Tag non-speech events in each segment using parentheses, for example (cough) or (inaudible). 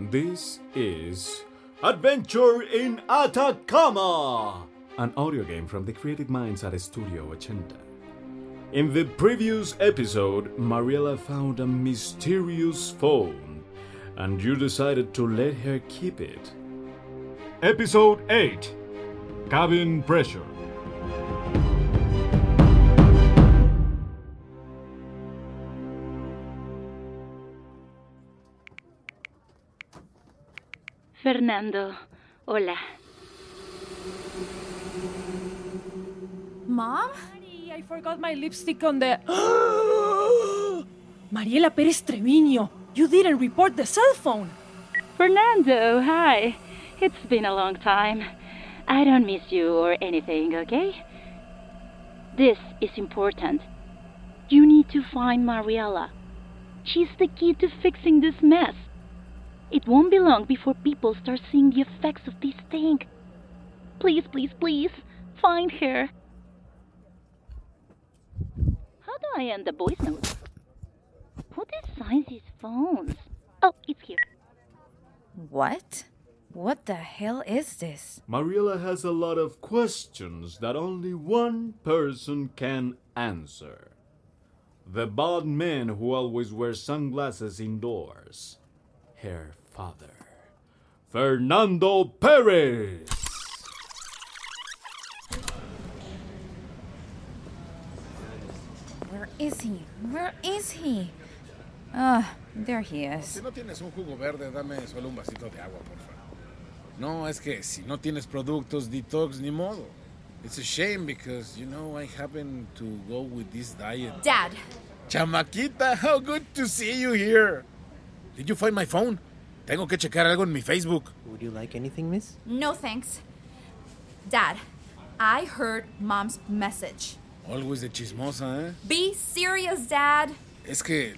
This is Adventure in Atacama, an audio game from the creative minds at Studio Ochenta. In the previous episode, Mariela found a mysterious phone, and you decided to let her keep it. Episode 8 Cabin Pressure. Fernando, hola. Mom? Daddy, I forgot my lipstick on the. (gasps) Mariela Perez Treviño, you didn't report the cell phone. Fernando, hi. It's been a long time. I don't miss you or anything, okay? This is important. You need to find Mariela. She's the key to fixing this mess. It won't be long before people start seeing the effects of this thing. Please, please, please, find her. How do I end the voice note? Who designs these phones? Oh, it's here. What? What the hell is this? Mariela has a lot of questions that only one person can answer. The bald man who always wears sunglasses indoors. Her father. Fernando Perez! Where is he? Where is he? Ah, there he is. Si no tienes un jugo verde, dame solo un vasito de agua, por favor. No, es que si no tienes productos detox, ni modo. It's a shame because, you know, I happen to go with this diet. Dad, Chamaquita, how good to see you here. Did you find my phone? Tengo que checar algo en mi Facebook. Would you like anything, miss? no thanks. Dad, I heard mom's message. Always de chismosa, ¿eh? Be serious, Dad. Es que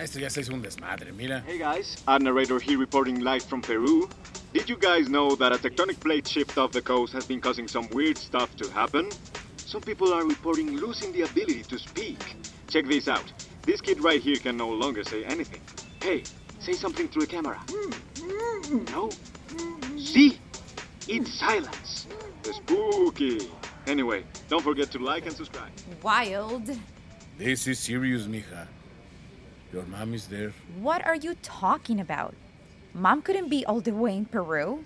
esto ya se hizo un desmadre, mira. Hey guys, our narrator here reporting live from Peru. Did you guys know that a tectonic plate shift off the coast has been causing some weird stuff to happen? Some people are reporting losing the ability to speak. Check this out. This kid right here can no longer say anything. Hey, say something through the camera. Mm-hmm. No? Mm-hmm. See? It's silence. The Spooky. Anyway, don't forget to like and subscribe. Wild. This is serious, mija. Your mom is there. What are you talking about? Mom couldn't be all the way in Peru.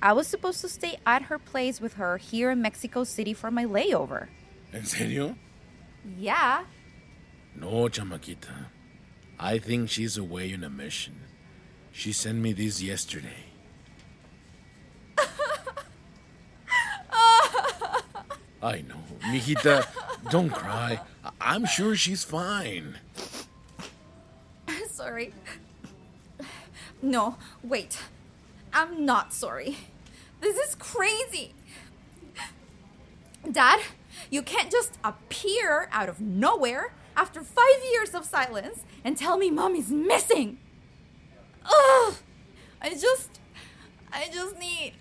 I was supposed to stay at her place with her here in Mexico City for my layover. ¿En serio? Yeah. No, chamaquita. I think she's away on a mission. She sent me this yesterday. (laughs) I know. Mijita, don't cry. I'm sure she's fine. sorry. No, wait. I'm not sorry. This is crazy. Dad, you can't just appear out of nowhere after five years of silence and tell me mom is missing. Ugh! I just. I just need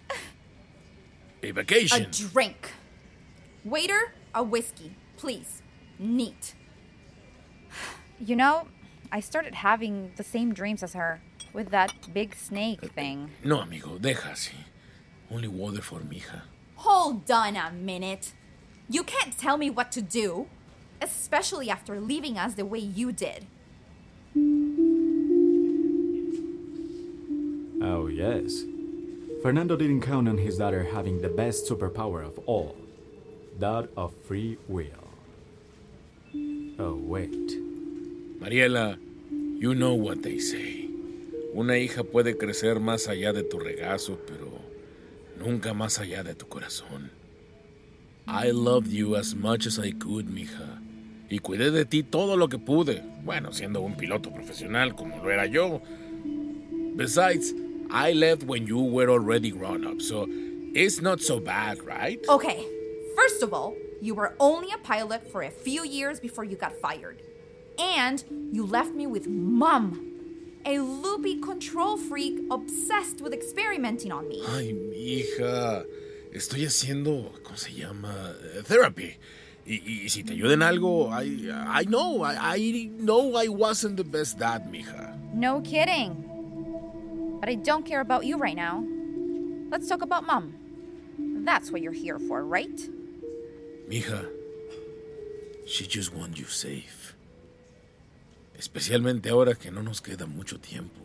A vacation. a drink. Waiter, a whiskey, please. Neat. You know, I started having the same dreams as her with that big snake uh, thing. No, amigo, deja así. Only water for mija. Hold on a minute. You can't tell me what to do, especially after leaving us the way you did. Oh, yes. Fernando didn't count on his daughter having the best superpower of all that of free will. Oh, wait. Mariela, you know what they say. Una hija puede crecer más allá de tu regazo, pero nunca más allá de tu corazón. I loved you as much as I could, mija. Y cuidé de ti todo lo que pude. Bueno, siendo un piloto profesional como lo era yo. Besides, I left when you were already grown up, so it's not so bad, right? Okay, first of all, you were only a pilot for a few years before you got fired. And you left me with Mom, a loopy control freak obsessed with experimenting on me. Ay, mi hija. Estoy haciendo, ¿cómo se llama? Therapy. Y, y si te ayuda en algo, I, I know, I, I know I wasn't the best dad, mija. No kidding. But I don't care about you right now. Let's talk about Mom. That's what you're here for, right? Mija, she just wants you safe. Especialmente ahora que no nos queda mucho tiempo.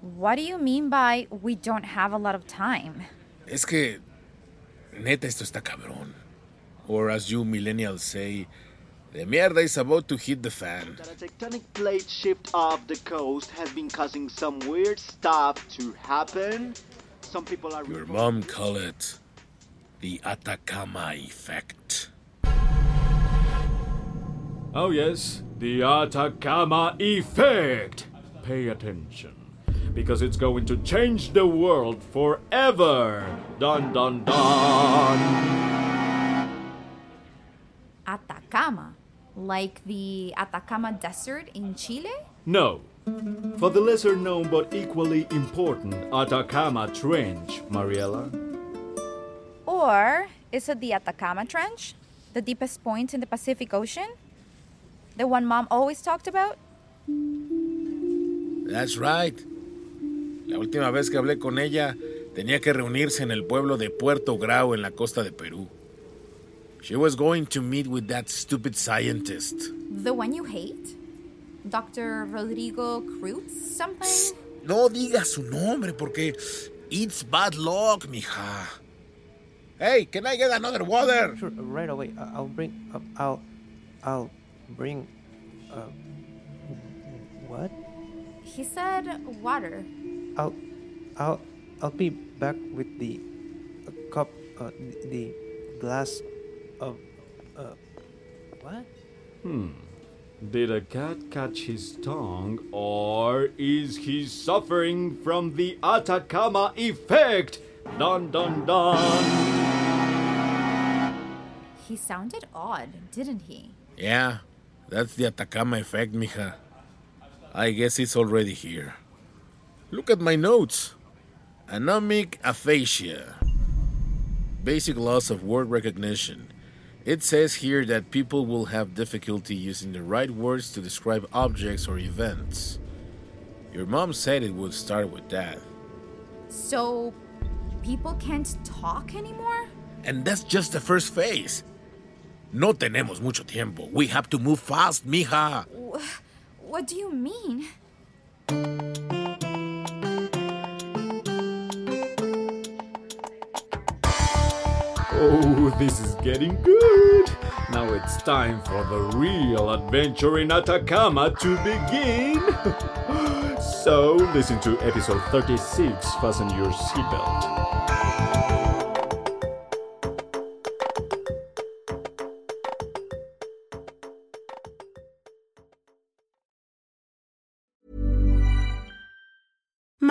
What do you mean by we don't have a lot of time? Es que, neta, esto está cabrón. Or as you millennials say, the mierda is about to hit the fan. That a tectonic plate shift off the coast has been causing some weird stuff to happen. Some people are. Your mom call it the Atacama effect. Oh, yes, the Atacama effect. Pay attention, because it's going to change the world forever. Dun dun dun. Atacama. Like the Atacama Desert in Chile? No. For the lesser known but equally important Atacama Trench, Mariela. Or is it the Atacama Trench? The deepest point in the Pacific Ocean? The one mom always talked about? That's right. La última vez que hablé con ella, tenía que reunirse en el pueblo de Puerto Grau en la costa de Perú. She was going to meet with that stupid scientist. The one you hate? Dr. Rodrigo Cruz? Something? No digas su nombre porque it's bad luck, mija. Hey, can I get another water? Sure, right away. I- I'll bring. Uh, I'll. I'll bring. Uh, what? He said water. I'll. I'll. I'll be back with the uh, cup. Uh, the, the glass of. Uh, what? Hmm. Did a cat catch his tongue, or is he suffering from the Atacama effect? Dun dun dun. He sounded odd, didn't he? Yeah, that's the Atacama effect, mija. I guess it's already here. Look at my notes. Anomic aphasia. Basic loss of word recognition. It says here that people will have difficulty using the right words to describe objects or events. Your mom said it would start with that. So, people can't talk anymore? And that's just the first phase. No tenemos mucho tiempo. We have to move fast, mija. What do you mean? Oh, this is getting good. Now it's time for the real adventure in Atacama to begin. (gasps) so, listen to episode 36. Fasten your seatbelt.